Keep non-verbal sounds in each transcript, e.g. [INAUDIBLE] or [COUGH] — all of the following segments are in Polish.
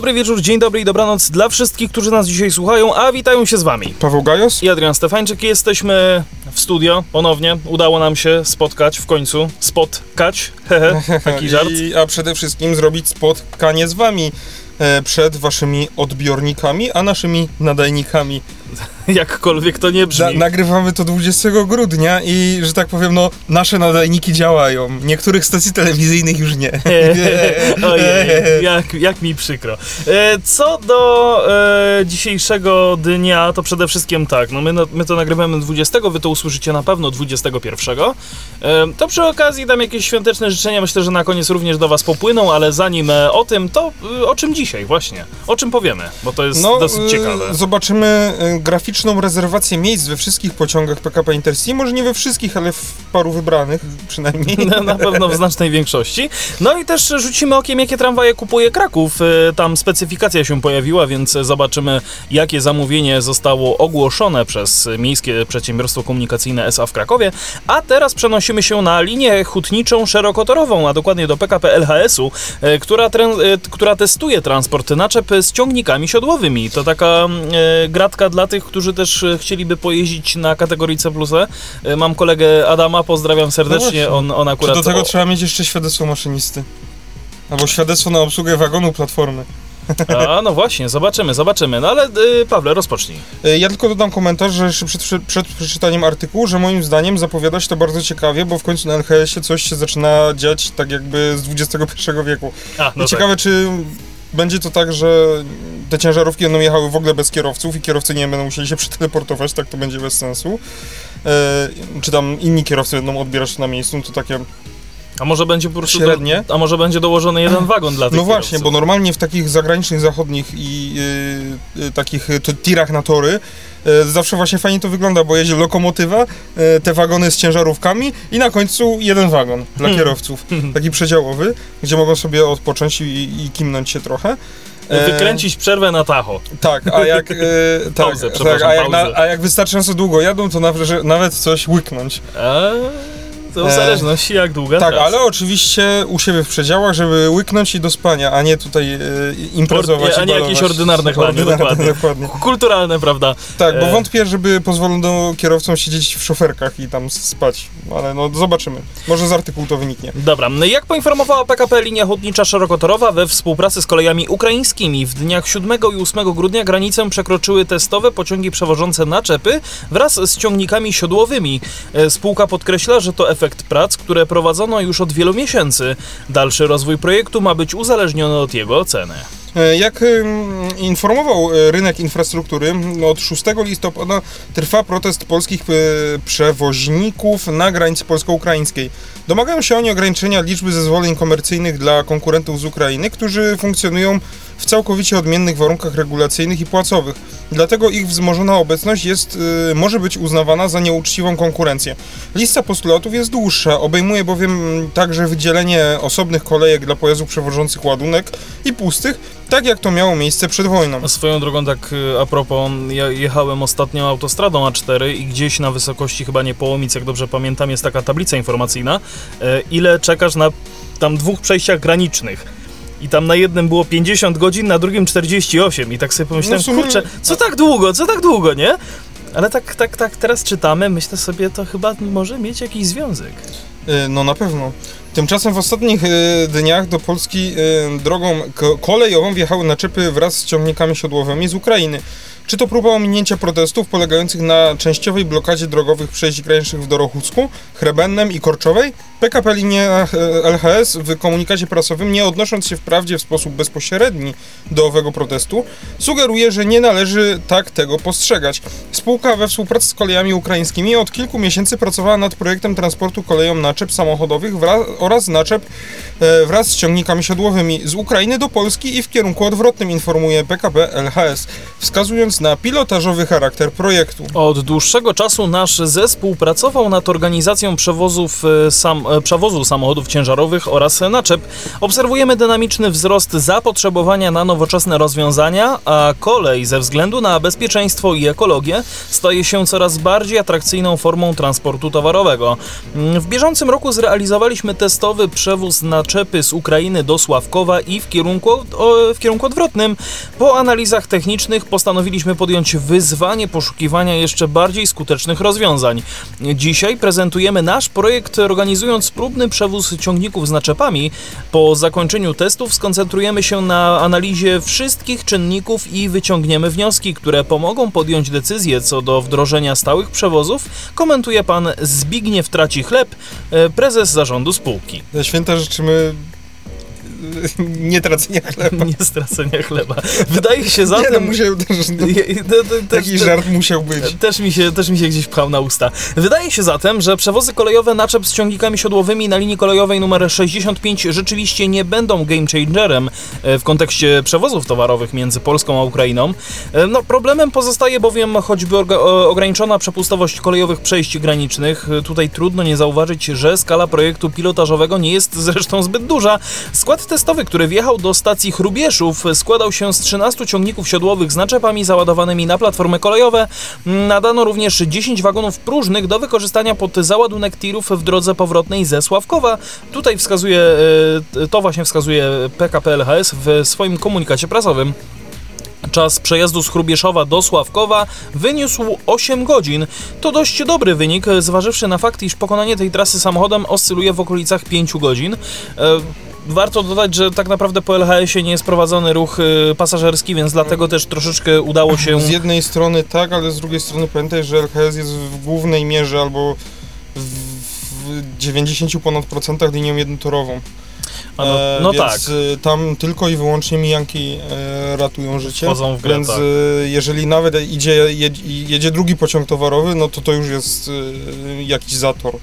Dobry wieczór, dzień dobry i dobranoc dla wszystkich, którzy nas dzisiaj słuchają, a witają się z wami. Paweł Gajos? I Adrian Stefańczyk, jesteśmy w studio ponownie. Udało nam się spotkać w końcu. Spotkać, [LAUGHS] hehe, taki żart. I, a przede wszystkim zrobić spotkanie z wami e, przed waszymi odbiornikami, a naszymi nadajnikami. [LAUGHS] Jakkolwiek to nie brzmi. nagrywamy to 20 grudnia i, że tak powiem, no, nasze nadajniki działają. Niektórych stacji telewizyjnych już nie. [LAUGHS] [LAUGHS] Ojej, jak, jak mi przykro. E, Co do e, dzisiejszego dnia, to przede wszystkim tak, no my, no, my to nagrywamy 20, wy to usłyszycie na pewno 21. E, to przy okazji dam jakieś świąteczne życzenia, myślę, że na koniec również do was popłyną, ale zanim e, o tym, to e, o czym dzisiaj właśnie? O czym powiemy? Bo to jest dosyć e, ciekawe. Zobaczymy graficzną rezerwację miejsc we wszystkich pociągach PKP Intercity. Może nie we wszystkich, ale w paru wybranych przynajmniej. [LAUGHS] Na, na pewno w znacznej większości. No i też rzucimy okiem, jakie tramwaje kupuje Kraków. E, Tam specyfikacja się pojawiła, więc zobaczymy, jakie zamówienie zostało ogłoszone przez Miejskie Przedsiębiorstwo Komunikacyjne SA w Krakowie. A teraz przenosimy się na linię hutniczą szerokotorową, a dokładnie do PKP LHS-u, e, która, e, która testuje transport naczep z ciągnikami siodłowymi. To taka gratka dla tych, którzy też e, chcieliby pojeździć na kategorii C+. E, Mam kolegę Adama, pozdrawiam serdecznie. właśnie. on, on Czy akurat do tego o- trzeba mieć jeszcze świadectwo maszynisty? Albo świadectwo na obsługę wagonu platformy. A, no właśnie, zobaczymy, zobaczymy. No ale y, Pawle, rozpocznij. E, Ja tylko dodam komentarz, że jeszcze przed, przed, przeczytaniem artykułu, że moim zdaniem zapowiada się to bardzo ciekawie, bo w końcu na LHS-ie coś się zaczyna dziać tak jakby z XXI wieku. A, no I ciekawe, czy będzie to tak, że te ciężarówki będą jechały w ogóle bez kierowców i kierowcy nie będą musieli się [LAUGHS] przeteleportować, tak to będzie bez sensu. E, czy tam inni kierowcy będą odbierać na miejscu, no to takie tak. A może będzie po prostu. średnie. Do, a może będzie dołożony jeden wagon dla tych No właśnie, kierowców? bo normalnie w takich zagranicznych, zachodnich i y, y, takich y, to, tirach na tory zawsze właśnie fajnie to wygląda, bo jedzie lokomotywa, y, te wagony z ciężarówkami i na końcu jeden wagon dla Hmm. kierowców, [LAUGHS] taki przedziałowy, gdzie mogą sobie odpocząć i, i kimnąć się trochę. E, Wykręcić przerwę na tacho. Tak, a jak, e, tak, [LAUGHS] Pauzę, tak, a, jak na, a jak wystarczająco długo jadą, to nawet, że, nawet coś łyknąć. A, to w E, zależności jak długa Tak, trasa. ale oczywiście u siebie w przedziałach, żeby łyknąć i do spania, a nie tutaj e, imprezować Or- a i nie jakieś ordynarne chlanie, dokładnie. dokładnie. Kulturalne, prawda? Tak, bo E. wątpię, żeby pozwolono kierowcom siedzieć w szoferkach i tam spać, ale no zobaczymy. Może z artykułu to wyniknie. Dobra, no jak poinformowała PKP Linia Hutnicza Szerokotorowa we współpracy z kolejami ukraińskimi, w dniach 7 i 8 grudnia granicę przekroczyły testowe pociągi przewożące naczepy wraz z ciągnikami siodłowymi. E, Spółka podkreśla, że to efekt prac, które prowadzono już od wielu miesięcy. Dalszy rozwój projektu ma być uzależniony od jego oceny. E, Jak informował e, rynek infrastruktury, no, od 6 listopada trwa protest polskich e, przewoźników na granicy polsko-ukraińskiej. Domagają się oni ograniczenia liczby zezwoleń komercyjnych dla konkurentów z Ukrainy, którzy funkcjonują w całkowicie odmiennych warunkach regulacyjnych i płacowych. Dlatego ich wzmożona obecność jest, może być uznawana za nieuczciwą konkurencję. Lista postulatów jest dłuższa, obejmuje bowiem także wydzielenie osobnych kolejek dla pojazdów przewożących ładunek i pustych, tak jak to miało miejsce przed wojną. A Swoją drogą, tak y, a propos, ja jechałem ostatnio autostradą A4 i gdzieś na wysokości chyba nie Połomic, jak dobrze pamiętam, jest taka tablica informacyjna, e, ile czekasz na tam dwóch przejściach granicznych. I tam na jednym było 50 godzin, na drugim 48. I tak sobie pomyślałem, No sumie- kurczę, co tak długo, co tak długo, nie? Ale tak, tak, tak teraz czytamy, myślę sobie, to chyba może mieć jakiś związek. Y, No na pewno. Tymczasem w ostatnich y, dniach do Polski y, drogą ko- kolejową wjechały naczepy wraz z ciągnikami siodłowymi z Ukrainy. Czy to próba ominięcia protestów polegających na częściowej blokadzie drogowych przejść granicznych w Dorochucku, Chrebennem i Korczowej? PKP Linia e, LHS w komunikacie prasowym, nie odnosząc się wprawdzie w sposób bezpośredni do owego protestu, sugeruje, że nie należy tak tego postrzegać. Spółka we współpracy z kolejami ukraińskimi od kilku miesięcy pracowała nad projektem transportu koleją naczep samochodowych oraz naczep e, wraz z ciągnikami siodłowymi z Ukrainy do Polski i w kierunku odwrotnym, informuje PKP LHS, wskazując na pilotażowy charakter projektu. Od dłuższego czasu nasz zespół pracował nad organizacją przewozów e, sam, e, przewozu samochodów ciężarowych oraz naczep. Obserwujemy dynamiczny wzrost zapotrzebowania na nowoczesne rozwiązania, a kolej ze względu na bezpieczeństwo i ekologię staje się coraz bardziej atrakcyjną formą transportu towarowego. Mm, W bieżącym roku zrealizowaliśmy testowy przewóz naczepy z Ukrainy do Sławkowa i w kierunku, w kierunku odwrotnym. Po analizach technicznych postanowiliśmy podjąć wyzwanie poszukiwania jeszcze bardziej skutecznych rozwiązań. Dzisiaj prezentujemy nasz projekt organizując próbny przewóz ciągników z naczepami. Po zakończeniu testów skoncentrujemy się na analizie wszystkich czynników i wyciągniemy wnioski, które pomogą podjąć decyzję co do wdrożenia stałych przewozów, komentuje pan Zbigniew Traci Chleb, e, prezes zarządu spółki. Na święta życzymy nie tracenia chleba. [LAUGHS] Nie stracenia chleba. Wydaje się Nie, no zatem... musiał też, [LAUGHS] no, te- te- taki te- żart musiał być. Też mi, się, też mi się gdzieś pchał na usta. Wydaje się zatem, że przewozy kolejowe naczep z ciągnikami siodłowymi na linii kolejowej nr 65 rzeczywiście nie będą game changerem e, w kontekście przewozów towarowych między Polską a Ukrainą. E, No, problemem pozostaje bowiem choćby ograniczona przepustowość kolejowych przejść granicznych. E, Tutaj trudno nie zauważyć, że skala projektu pilotażowego nie jest [LAUGHS] zresztą zbyt duża. Skład testowy, który wjechał do stacji Chrubieszów, składał się z 13 ciągników siodłowych z naczepami załadowanymi na platformy kolejowe. Nadano również 10 wagonów próżnych do wykorzystania pod załadunek tirów w drodze powrotnej ze Sławkowa. Tutaj wskazuje, e, to właśnie wskazuje PKP LHS w swoim komunikacie prasowym. Czas przejazdu z Chrubieszowa do Sławkowa wyniósł 8 godzin. To dość dobry wynik, zważywszy na fakt, iż pokonanie tej trasy samochodem oscyluje w okolicach 5 godzin. Warto dodać, że tak naprawdę po LHS-ie nie jest prowadzony ruch e, pasażerski, więc dlatego też troszeczkę udało się... Z jednej strony tak, ale z drugiej strony pamiętaj, że LHS jest w głównej mierze albo w, w 90 ponad procentach linią jednotorową. A no, E, no więc tak, e, tam tylko i wyłącznie mijanki e, ratują życie. wchodzą w grę, Więc tak. e, jeżeli nawet idzie, jedzie, jedzie drugi pociąg towarowy, no to to już jest jakiś zator.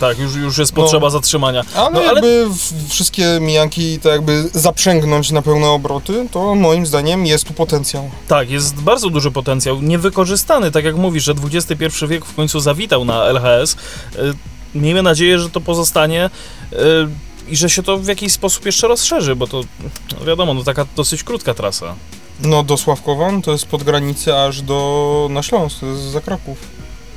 Tak, już, już jest no. potrzeba zatrzymania. Ale, No, jakby wszystkie mijanki tak jakby zaprzęgnąć na pełne obroty, to moim zdaniem jest tu potencjał. Tak, jest bardzo duży potencjał, niewykorzystany, tak jak mówisz, że XXI wiek w końcu zawitał na LHS. Y, Miejmy nadzieję, że to pozostanie y, i że się to w jakiś sposób jeszcze rozszerzy, bo to no wiadomo, no taka dosyć krótka trasa. No do Sławkowa no to jest pod granicę aż do na Śląsk, to jest za Kraków.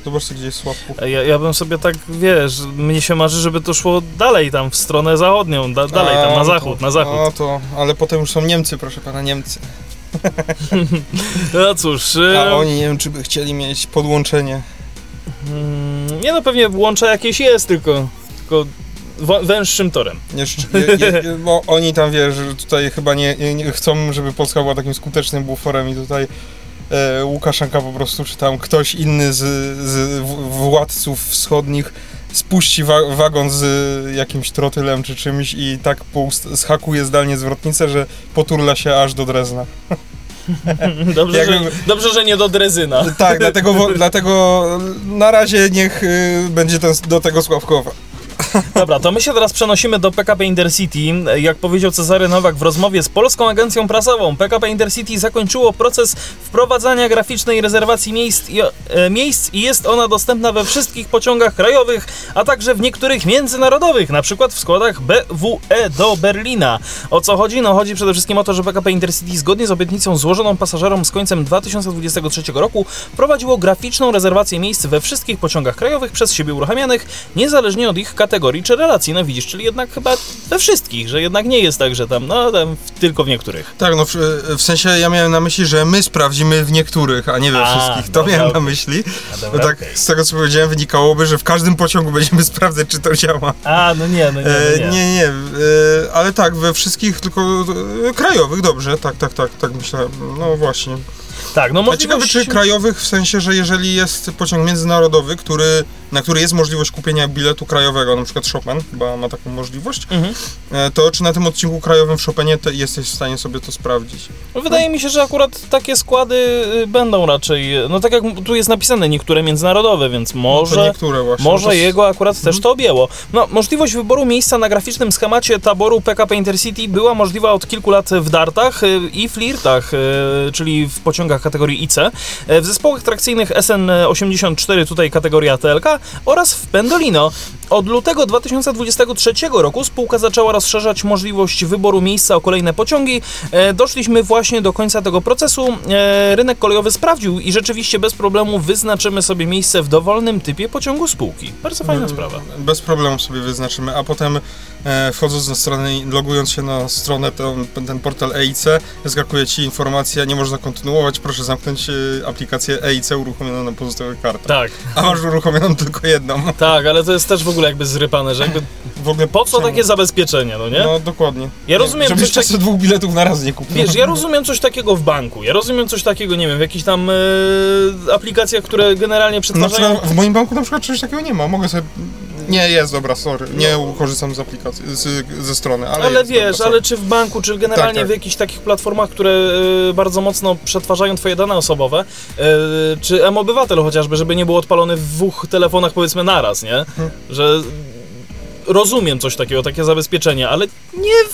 Zobaczcie gdzie jest Sławków. Ja, ja bym sobie tak, wiesz, mnie się marzy, żeby to szło dalej tam w stronę zachodnią, da, dalej tam na to- zachód, na zachód. No to, ale potem już są Niemcy, proszę pana, Niemcy. [LAUGHS] No cóż, A oni nie wiem czy by chcieli mieć podłączenie. mm, nie no pewnie łącze jakieś jest, tylko, tylko węższym torem. Jeszcze, [LAUGHS] je, je, bo oni tam wiesz, że tutaj chyba nie, nie, chcą, żeby Polska była takim skutecznym buforem i tutaj e, Łukaszenka po prostu, czy tam ktoś inny z, z władców wschodnich spuści wa wagon z jakimś trotylem czy czymś i tak poust- schakuje zdalnie zwrotnicę, że poturla się aż do Drezna. [LAUGHS] Dobrze, że, dobrze że nie do Drezyna. Tak, dlatego, dlatego na razie niech y, będzie ten, do tego Sławkowa. Dobra, to my się teraz przenosimy do PKP Intercity. Jak powiedział Cezary Nowak w rozmowie z Polską Agencją Prasową, PKP Intercity zakończyło proces wprowadzania graficznej rezerwacji miejsc i, e, miejsc i jest ona dostępna we wszystkich pociągach krajowych, a także w niektórych międzynarodowych, na przykład w składach BWE do Berlina. O co chodzi? No chodzi przede wszystkim o to, że PKP Intercity zgodnie z obietnicą złożoną pasażerom z końcem 2023 roku prowadziło graficzną rezerwację miejsc we wszystkich pociągach krajowych przez siebie uruchamianych, niezależnie od ich kategorii czy relacji. No widzisz, czyli jednak chyba we wszystkich, że jednak nie jest tak, że tam, no tam tylko w niektórych. Tak, no w, w sensie ja miałem na myśli, że my sprawdzimy w niektórych, a nie we A, wszystkich. To dobra, miałem na myśli. A, No tak z tego co powiedziałem wynikałoby, że w każdym pociągu będziemy [LAUGHS] sprawdzać, czy to działa. A, no nie, no nie, E, no nie. nie, nie, e, ale tak, we wszystkich tylko e, krajowych, dobrze, tak, tak, tak, tak myślałem. No właśnie. Tak, no A ciekawe, możliwość... czy krajowych w sensie, że jeżeli jest pociąg międzynarodowy, który, na który jest możliwość kupienia biletu krajowego, na przykład Chopin chyba ma taką możliwość, Mhm. e, to czy na tym odcinku krajowym w Chopinie te, jesteś w stanie sobie to sprawdzić? No, Wydaje mi się, że akurat takie składy y, będą raczej, no tak jak tu jest napisane, niektóre międzynarodowe, więc No może... Może no to, jego akurat też Mhm. to objęło. No, możliwość wyboru miejsca na graficznym schemacie taboru PKP Intercity była możliwa od kilku lat w dartach y, i flirtach, y, czyli w pociągach kategorii IC, w zespołach trakcyjnych SN84 tutaj kategoria TLK oraz w Pendolino. Od lutego 2023 roku spółka zaczęła rozszerzać możliwość wyboru miejsca o kolejne pociągi. E, Doszliśmy właśnie do końca tego procesu. E, Rynek kolejowy sprawdził i rzeczywiście bez problemu wyznaczymy sobie miejsce w dowolnym typie pociągu spółki. Bardzo fajna sprawa. Bez problemu sobie wyznaczymy, a potem e, wchodząc na stronę, logując się na stronę, ten, ten portal EIC, wyskakuje Ci informacja, nie można kontynuować, proszę zamknąć aplikację EIC uruchomioną na pozostałych kartach. Tak, A masz uruchomioną tylko jedną. tak, ale to jest też w ogóle jakby zrypane, że jakby W ogóle po co czemu? takie zabezpieczenie, no nie? No dokładnie. Ja rozumiem, Żebyś coś tak- dwóch biletów na raz nie kupił. Wiesz, ja [LAUGHS] rozumiem coś takiego w banku, ja rozumiem coś takiego, nie wiem, w jakichś tam e, aplikacjach, które generalnie przetwarzają... przykład w moim banku na przykład czegoś takiego nie ma, mogę sobie... Nie, jest, dobra, sorry, nie korzystam z aplikacji, z, ze strony, ale Ale jest, wiesz, dobra, ale czy w banku, czy generalnie Tak, tak. w jakichś takich platformach, które e, bardzo mocno przetwarzają twoje dane osobowe, e, czy M-Obywatel chociażby, żeby nie był odpalony w dwóch telefonach powiedzmy naraz, nie? Mhm. Że rozumiem coś takiego, takie zabezpieczenie, ale nie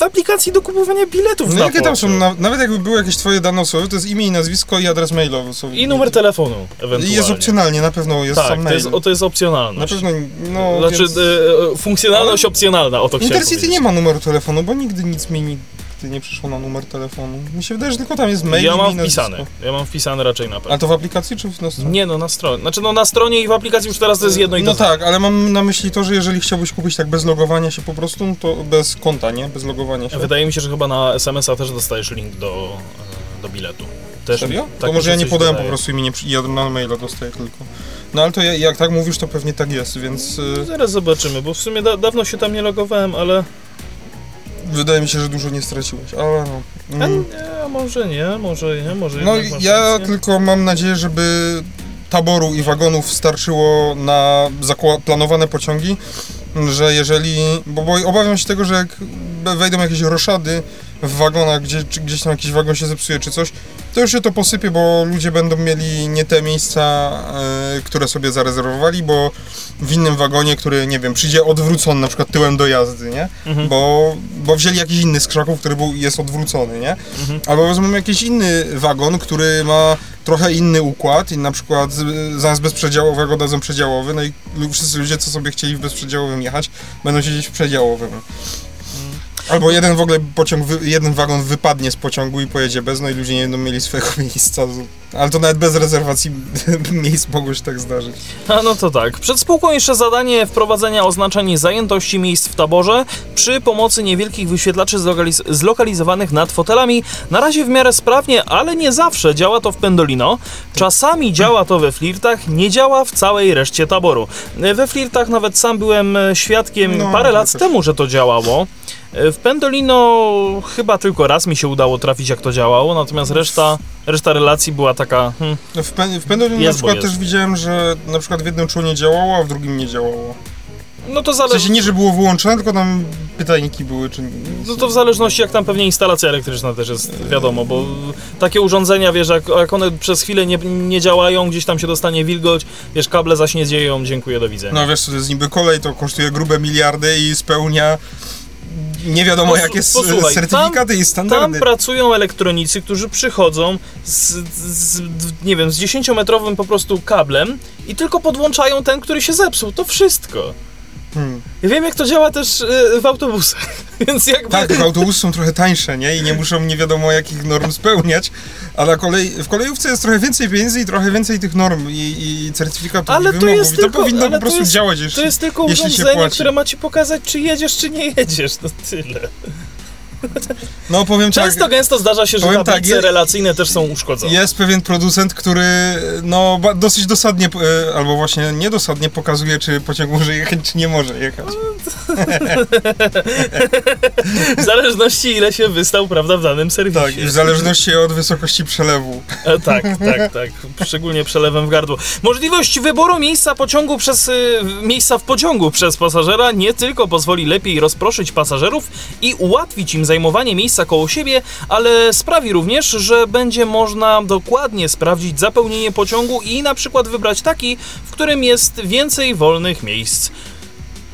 w aplikacji do kupowania biletów No na jakie tam są, na, nawet jakby były jakieś twoje dane osobowe, to jest imię i nazwisko i adres mailowy. Są, I numer telefonu ewentualnie. I jest opcjonalnie, na pewno jest Tak, sam to mail. jest, o, to jest opcjonalność. Na pewno, no Znaczy, więc... e, funkcjonalność opcjonalna, o to chciałem Intercity powiedzieć. nie ma numeru telefonu, bo nigdy nic mi nigdy nie przyszło na numer telefonu. Mi się wydaje, że tylko tam jest mail Ja mam i nazwisko. wpisany, ja mam wpisany raczej na pewno. Ale to w aplikacji czy w na stronie? Nie no, na stronie. Znaczy no na stronie i w aplikacji już teraz to jest jedno i No samo. tak, ale mam na myśli to, że jeżeli chciałbyś kupić tak bez logowania się po prostu, no to bez konta, nie? Bez logowania się. Wydaje mi się, że chyba na SMS-a też dostajesz link do, e, do biletu. Też Serio? tak to może ja nie podałem po wydaje. prostu i mi nie przy... ja na maila dostaję tylko. No ale to ja- jak tak mówisz, to pewnie tak jest, więc y, Zaraz zobaczymy, bo w sumie da dawno się tam nie logowałem, ale... wydaje mi się, że dużo nie straciłeś, ale no. A Mm. nie, może nie, może nie, może No jednak masz ja rację. tylko mam nadzieję, żeby taboru i wagonów starczyło na zakła- planowane pociągi, że jeżeli, bo, bo obawiam się tego, że jak wejdą jakieś roszady w wagonach, gdzie, czy gdzieś tam jakiś wagon się zepsuje czy coś, to już się to posypie, bo ludzie będą mieli nie te miejsca, e, które sobie zarezerwowali, bo w innym wagonie, który, nie wiem, przyjdzie odwrócony na przykład tyłem do jazdy, nie? Mhm. Bo, bo wzięli jakiś inny z krzaków, który był, jest odwrócony, nie? Mhm. Albo wezmą jakiś inny wagon, który ma trochę inny układ i na przykład zamiast bezprzedziałowego dadzą przedziałowy, no i wszyscy ludzie, co sobie chcieli w bezprzedziałowym jechać, będą siedzieć w przedziałowym. Albo jeden w ogóle pociąg, jeden wagon wypadnie z pociągu i pojedzie bez, no i ludzie nie będą mieli swojego [LAUGHS] miejsca. Ale to nawet bez rezerwacji [LAUGHS] miejsc mogło się tak zdarzyć. A no to tak. Przed spółką jeszcze zadanie wprowadzenia oznaczeń zajętości miejsc w taborze przy pomocy niewielkich wyświetlaczy zlokaliz- zlokalizowanych nad fotelami. Na razie w miarę sprawnie, ale nie zawsze działa to w Pendolino. Czasami działa to we flirtach, nie działa w całej reszcie taboru. We flirtach nawet sam byłem e, świadkiem No, parę lat też. temu, że to działało. E, W Pendolino chyba tylko raz mi się udało trafić, jak to działało, natomiast reszta, reszta relacji była taka. Hmm, w, Pen- w Pendolino na przykład też widziałem, że na przykład w jednym czuło działało, a w drugim nie działało. no to W zależy. sensie nie, że było wyłączone, tylko tam pytajniki były, czy... No to w zależności jak tam pewnie instalacja elektryczna też jest wiadomo, bo takie urządzenia, wiesz, jak, jak one przez chwilę nie, nie działają, gdzieś tam się dostanie wilgoć, wiesz, kable zaś nie dzieją, dziękuję, do widzenia. No wiesz, to jest niby kolej, to kosztuje grube miliardy i spełnia nie wiadomo Posłu- jakie posłuchaj, certyfikaty i Tam standardy. pracują elektronicy, którzy przychodzą z, z, nie wiem, z 10-metrowym po prostu kablem i tylko podłączają ten, który się zepsuł, to wszystko. Hmm. Ja wiem, jak to działa też y, w autobusach, [LAUGHS] więc jakby... Tak, autobusy są trochę tańsze, nie? I nie muszą nie wiadomo jakich norm spełniać, a na kolej, w kolejówce jest trochę więcej pieniędzy i trochę więcej tych norm i, i certyfikatów Ale i to jest I to tylko- powinno po to prostu jest- działać jeszcze. To jest tylko jeśli się urządzenie, płaci. które ma ci pokazać, czy jedziesz, czy nie jedziesz. No tyle. No powiem tak, Często gęsto zdarza się, że powiem tak, tablice je- relacyjne też są uszkodzone. jest pewien producent, który no dosyć dosadnie, e, albo właśnie niedosadnie pokazuje, czy pociąg może jechać, czy nie może jechać. W zależności ile się wystał, prawda, w danym serwisie. Tak, i w zależności od wysokości przelewu. E, tak, tak, tak. Szczególnie przelewem w gardło. Możliwość wyboru miejsca pociągu przez y, miejsca w pociągu przez pasażera nie tylko pozwoli lepiej rozproszyć pasażerów i ułatwić im zajmowanie miejsca koło siebie, ale sprawi również, że będzie można dokładnie sprawdzić zapełnienie pociągu i na przykład wybrać taki, w którym jest więcej wolnych miejsc.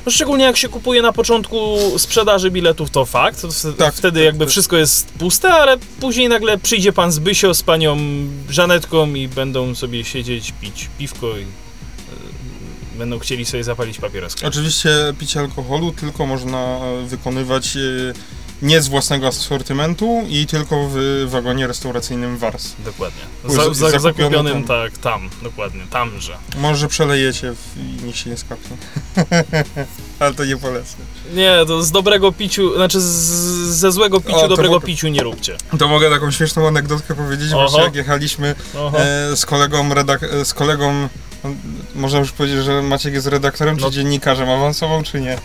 Szczególnie jak się kupuje na początku sprzedaży biletów, to fakt. To Tak, wtedy tak, jakby tak. wszystko jest puste, ale później nagle przyjdzie pan z Bysio, z panią Żanetką i będą sobie siedzieć, pić piwko i e, będą chcieli sobie zapalić papieroska. Oczywiście picie alkoholu tylko można e, wykonywać e, nie z własnego asortymentu i tylko w wagonie restauracyjnym Wars. Dokładnie. Za- Za, zakupionym tam. tak, tam, dokładnie, tamże. Może przelejecie w, i nikt się nie skapnie. [LAUGHS] Ale to nie polecę. Nie, to z dobrego piciu, znaczy z, ze złego piciu O, dobrego mogę- piciu nie róbcie. To mogę taką śmieszną anegdotkę powiedzieć, Oho. właśnie jak jechaliśmy e, z kolegą, redak- e, z kolegą, można już powiedzieć, że Maciek jest redaktorem No. czy dziennikarzem, awansował czy nie?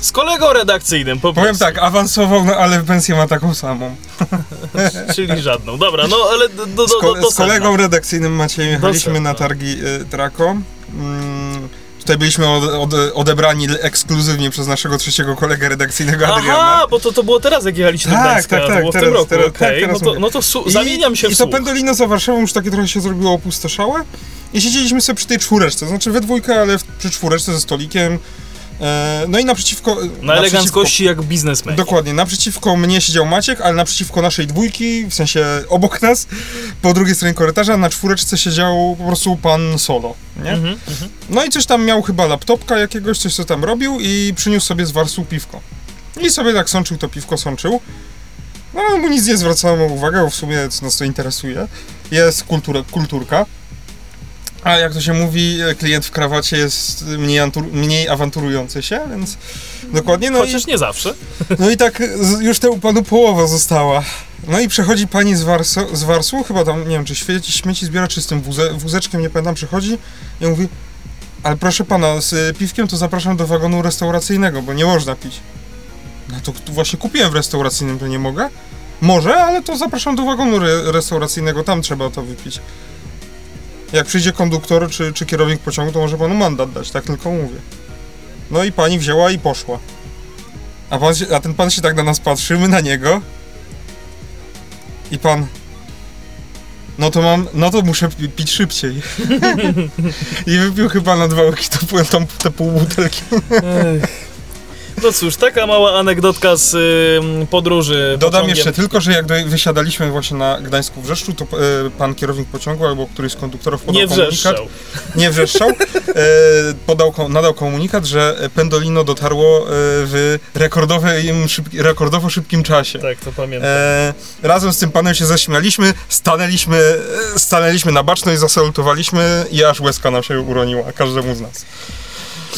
Z kolegą redakcyjnym, po Powiem prostu. tak, awansował, no ale pensję ma taką samą. [LAUGHS] Czyli żadną. Dobra, no ale do, do, Z, do, do, do z kolegą redakcyjnym Maciejem jechaliśmy na targi y, Trako. Mm, tutaj byliśmy od, od, odebrani ekskluzywnie przez naszego trzeciego kolegę redakcyjnego Adriana. Aha, bo to, to było teraz, jak jechaliście do Tak, Gdańska, tak, to tak, było w teraz- tym roku, teraz- tak, teraz no to, mówię. no to su- I- zamieniam się w I to słuch. Pendolino za Warszawą już takie trochę się zrobiło opustoszałe. I siedzieliśmy sobie przy tej czwóreczce, znaczy we dwójkę, ale w, przy czwóreczce ze stolikiem. E, no i naprzeciwko... Na naprzeciwko- eleganckości jak biznesmen. Dokładnie, naprzeciwko mnie siedział Maciek, ale naprzeciwko naszej dwójki, w sensie obok nas, po drugiej stronie korytarza, na czwóreczce siedział po prostu pan Solo, nie? Mhm, mhm. No i coś tam miał chyba laptopka jakiegoś, coś co tam robił i przyniósł sobie z warsu piwko. I sobie tak sączył to piwko, sączył. No mu nic nie zwracałem uwagi, bo w sumie co nas to interesuje. Jest kultura, kulturka. A jak to się mówi, klient w krawacie jest mniej, mniej awanturujący się, więc dokładnie. No i, Chociaż nie zawsze. no i tak już temu panu połowa została. No i przechodzi pani z, Warso, z Warsu, chyba tam, nie wiem, czy śmieci, śmieci zbiera, czy z tym wuze, wózeczkiem, nie pamiętam, przychodzi i mówi, ale proszę pana, z y, piwkiem to zapraszam do wagonu restauracyjnego, bo nie można pić. No to tu właśnie kupiłem w restauracyjnym, to nie mogę? Może, ale to zapraszam do wagonu re restauracyjnego, tam trzeba to wypić. Jak przyjdzie konduktor czy, czy kierownik pociągu, to może panu mandat dać, tak tylko mówię. No i pani wzięła i poszła. A, pan się, a ten pan się tak na nas patrzy, my na niego. I pan. No to mam, no to muszę pi- pić szybciej. [LAUGHS] I wypił chyba na dwa łyki to, tą, te pół butelki. Ech. No cóż, taka mała anegdotka z ym, podróży Dodam pociągiem. jeszcze tylko, że jak do, wysiadaliśmy właśnie na Gdańsku Wrzeszczu, to e, pan kierownik pociągu albo któryś z konduktorów podał Nie komunikat. wrzeszczał. Nie wrzeszczał. [LAUGHS] E, podał, nadał komunikat, że Pendolino dotarło e, w rekordowym, szybki, rekordowo szybkim czasie. Tak, to pamiętam. Razem z tym panem się zaśmialiśmy, stanęliśmy, stanęliśmy na baczność, zasalutowaliśmy i aż łezka nam się uroniła, każdemu z nas.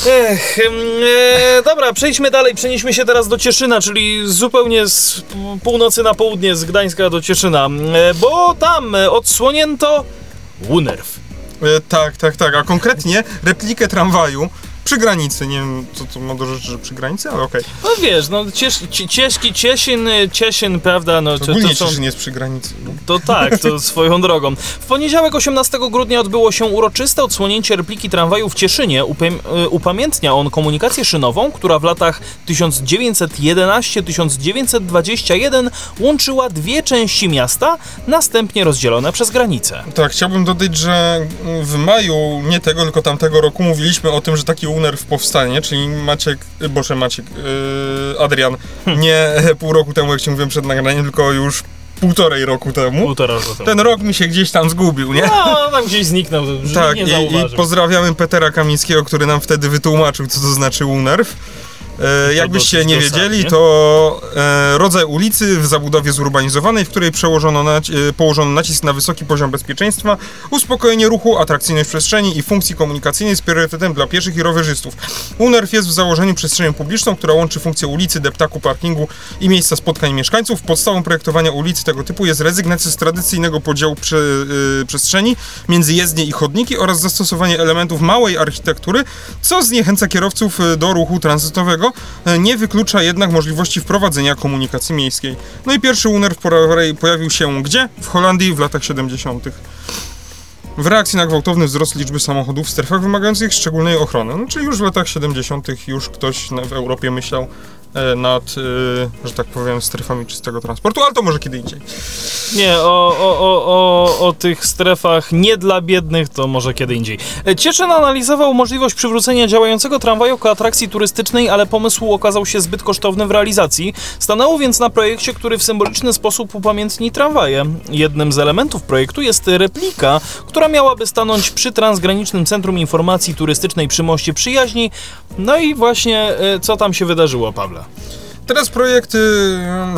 Ech, e, dobra, przejdźmy dalej. Przenieśmy się teraz do Cieszyna, czyli zupełnie z północy na południe, z Gdańska do Cieszyna, e, bo tam odsłonięto Wunerw. E, tak, tak, tak, a konkretnie replikę tramwaju przy granicy, nie wiem co to ma do rzeczy, że przy granicy, ale okej. No wiesz, no ciesz, cie- Cieszki, Cieszyn, Cieszyn, prawda, no to, Ogólnie to są... Cieszyn jest przy granicy. No. To tak, to [LAUGHS] swoją drogą. W poniedziałek 18 grudnia odbyło się uroczyste odsłonięcie repliki tramwaju w Cieszynie. Y, upamiętnia on komunikację szynową, która w latach 1911-1921 łączyła dwie części miasta, następnie rozdzielone przez granicę. Tak, chciałbym dodać, że w maju, nie tego, tylko tamtego roku mówiliśmy o tym, że taki UNERW powstanie, czyli Maciek, y, Boże Maciek, yy, Adrian, nie pół roku temu, jak ci mówiłem przed nagraniem, tylko już półtorej roku temu. Półtora roku temu. Ten rok mi się gdzieś tam zgubił, nie? No, tam gdzieś zniknął, Tak, i, i pozdrawiamy Petera Kamińskiego, który nam wtedy wytłumaczył, co to znaczy UNERW. E, jakbyście nie wiedzieli, to e, rodzaj ulicy w zabudowie zurbanizowanej, w której przełożono naci- e, położono nacisk na wysoki poziom bezpieczeństwa, uspokojenie ruchu, atrakcyjność przestrzeni i funkcji komunikacyjnej z priorytetem dla pieszych i rowerzystów. UNERW jest w założeniu przestrzenią publiczną, która łączy funkcję ulicy, deptaku, parkingu i miejsca spotkań mieszkańców. Podstawą projektowania ulicy tego typu jest rezygnacja z tradycyjnego podziału prze, y, przestrzeni między jezdnie i chodniki oraz zastosowanie elementów małej architektury, co zniechęca kierowców do ruchu tranzytowego, y, nie wyklucza jednak możliwości wprowadzenia komunikacji miejskiej. No i pierwszy UNER pojawił się gdzie? W Holandii w latach 70. w reakcji na gwałtowny wzrost liczby samochodów w strefach wymagających szczególnej ochrony. No, czyli już w latach 70. już ktoś w Europie myślał e, nad, e, że tak powiem, strefami czystego transportu, ale to może kiedy indziej. Nie, o, o, o, o, o tych strefach nie dla biednych to może kiedy indziej. E, Cieszyn analizował możliwość przywrócenia działającego tramwaju jako atrakcji turystycznej, ale pomysł okazał się zbyt kosztowny w realizacji. Stanęło więc na projekcie, który w symboliczny sposób upamiętni tramwaje. Jednym z elementów projektu jest replika, która miałaby stanąć przy transgranicznym Centrum Informacji Turystycznej przy Moście Przyjaźni. No i właśnie e, co tam się wydarzyło, Pawle? Teraz projekt y,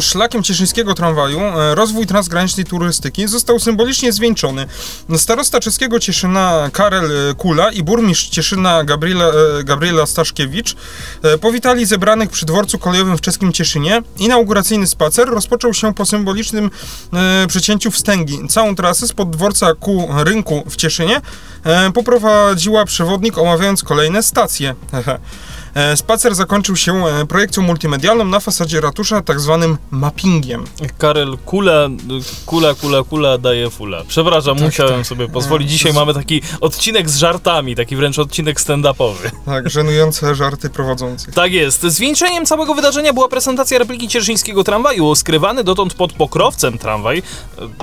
szlakiem cieszyńskiego tramwaju, e, rozwój transgranicznej turystyki został symbolicznie zwieńczony. Starosta czeskiego Cieszyna Karel e, Kula i burmistrz Cieszyna Gabriela, e, Gabriela Staszkiewicz powitali zebranych przy dworcu kolejowym w czeskim Cieszynie. Inauguracyjny spacer rozpoczął się po symbolicznym przecięciu wstęgi. Całą trasę spod dworca ku rynku w Cieszynie poprowadziła przewodnik omawiając kolejne stacje. [LAUGHS] E, Spacer zakończył się e, projekcją multimedialną na fasadzie ratusza, tak zwanym mappingiem. Karel, kula, kula, kula, kula daje fula. Przepraszam, musiałem sobie pozwolić. Dzisiaj mamy taki odcinek z żartami, taki wręcz odcinek stand-upowy. Tak, żenujące żarty prowadzących. Tak jest. Zwieńczeniem całego wydarzenia była prezentacja repliki cieszyńskiego tramwaju. Skrywany dotąd pod pokrowcem tramwaj, e,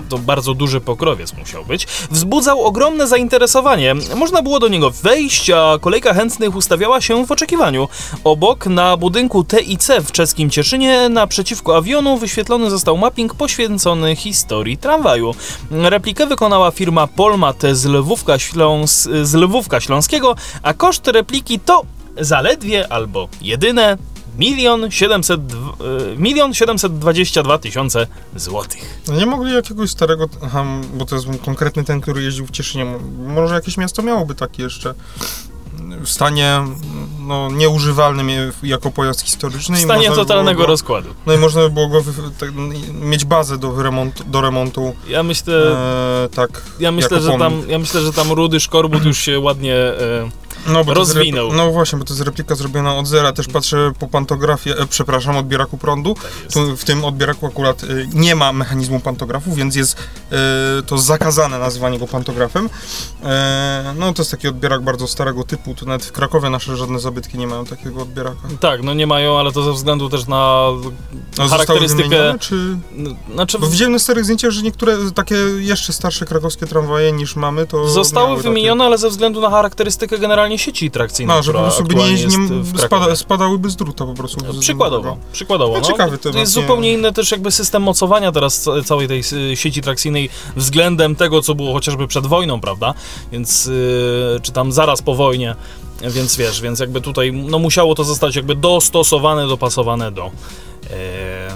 to bardzo duży pokrowiec musiał być, wzbudzał ogromne zainteresowanie. Można było do niego wejść, a kolejka chętnych ustawiała się w oczekiwaniu. Obok, na budynku TIC w czeskim Cieszynie, naprzeciwko awionu, wyświetlony został mapping poświęcony historii tramwaju. Replikę wykonała firma Polmat z Lwówka, Śląs, z Lwówka Śląskiego, a koszt repliki to zaledwie albo jedyne milion siedemset dw- y, milion siedemset dwadzieścia dwa tysiące złotych. No Nie mogli jakiegoś starego, aha, bo to jest konkretny ten, który jeździł w Cieszynie. Może jakieś miasto miałoby taki jeszcze w stanie no, nieużywalnym jako pojazd historyczny. W stanie totalnego go, rozkładu. No i można by było go tak, mieć bazę do remontu, do remontu Ja myślę, e, tak ja myślę, że tam, ja myślę, że tam Rudy Szkorbut już się ładnie e, No, bo to Rozwinął. no właśnie, bo to jest replika zrobiona od zera. Też patrzę po pantografię, e, przepraszam, odbieraku prądu. tak. Tu, w tym odbieraku akurat e, nie ma mechanizmu pantografu, więc jest e, to zakazane nazywanie go pantografem. E, no to jest taki odbierak bardzo starego typu. Tu nawet w Krakowie nasze żadne zabytki nie mają takiego odbieraka. Tak, no nie mają, ale to ze względu też na zostały charakterystykę. wymienione, czy... Znaczy, Bo widziałem na starych zdjęciach, że niektóre takie jeszcze starsze krakowskie tramwaje niż mamy, to zostały miały takie- wymienione, ale ze względu na charakterystykę generalnie sieci trakcyjnej, No, że po która prostu by nie, jest spada, spadałyby z druta po prostu. z- Przykładowo, przykładowo. No, No, ciekawy to temat, jest nie- zupełnie inny też jakby system mocowania teraz ca- całej tej sieci trakcyjnej względem tego, co było chociażby przed wojną, prawda? Więc, y, czy tam zaraz po wojnie, więc wiesz, więc jakby tutaj, no musiało to zostać jakby dostosowane, dopasowane do... E,